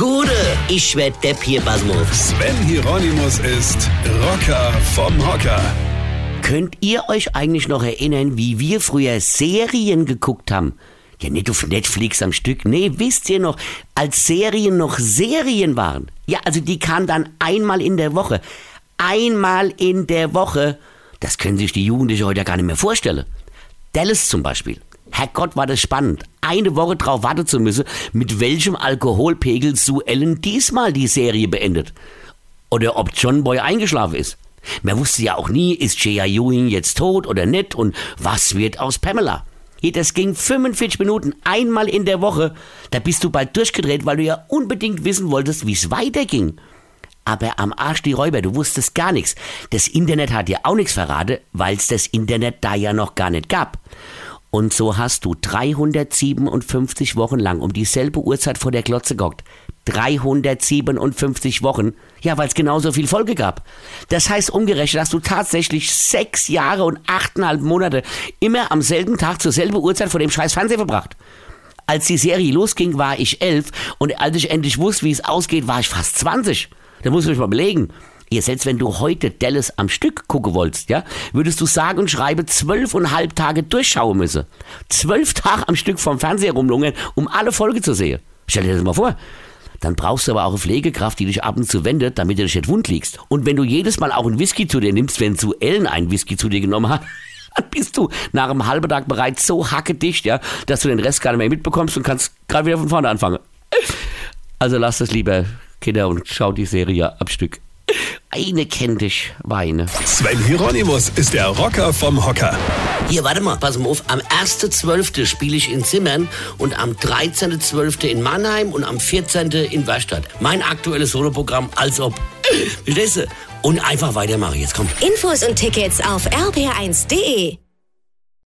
Gude, ich werd Depp hier, Basmus. Sven Hieronymus ist Rocker vom Hocker. Könnt ihr euch eigentlich noch erinnern, wie wir früher Serien geguckt haben? Ja, nicht auf Netflix am Stück. Nee, wisst ihr noch, als Serien noch Serien waren. Ja, also die kamen dann einmal in der Woche. Einmal in der Woche. Das können sich die Jugendlichen heute ja gar nicht mehr vorstellen. Dallas zum Beispiel. Herrgott, war das spannend. Eine Woche drauf warten zu müssen, mit welchem Alkoholpegel Sue Ellen diesmal die Serie beendet. Oder ob John Boy eingeschlafen ist. Man wusste ja auch nie, ist J.R. Ewing jetzt tot oder nicht und was wird aus Pamela. Das ging 45 Minuten einmal in der Woche. Da bist du bald durchgedreht, weil du ja unbedingt wissen wolltest, wie es weiterging. Aber am Arsch die Räuber, du wusstest gar nichts. Das Internet hat dir auch nichts verraten, weil es das Internet da ja noch gar nicht gab. Und so hast du 357 Wochen lang um dieselbe Uhrzeit vor der Glotze gehockt. 357 Wochen. Ja, weil es genauso viel Folge gab. Das heißt umgerechnet, dass du tatsächlich sechs Jahre und achteinhalb Monate immer am selben Tag zur selben Uhrzeit vor dem scheiß Fernseher verbracht. Als die Serie losging, war ich elf und als ich endlich wusste, wie es ausgeht, war ich fast 20. Da muss ich mich mal belegen. Ihr, selbst wenn du heute Dallas am Stück gucken wolltest, ja, würdest du sagen und schreiben zwölfeinhalb Tage durchschauen müssen. Zwölf Tage am Stück vom Fernseher rumlungern, um alle Folgen zu sehen. Stell dir das mal vor. Dann brauchst du aber auch eine Pflegekraft, die dich ab und zu wendet, damit du dich nicht wund liegst. Und wenn du jedes Mal auch einen Whisky zu dir nimmst, wenn zu Ellen einen Whisky zu dir genommen hat, dann bist du nach einem halben Tag bereits so hackedicht, ja, dass du den Rest gar nicht mehr mitbekommst und kannst gerade wieder von vorne anfangen. Also lass es lieber, Kinder, und schau die Serie am Stück. Eine kennt dich, Weine. Sven Hieronymus ist der Rocker vom Hocker. Hier, warte mal, pass mal auf. Am 1.12. spiele ich in Zimmern und am 13.12. in Mannheim und am 14. in Werstadt. Mein aktuelles Soloprogramm, als ob. Verstehst du? Und einfach weitermachen. Jetzt komm. Infos und Tickets auf rb1.de.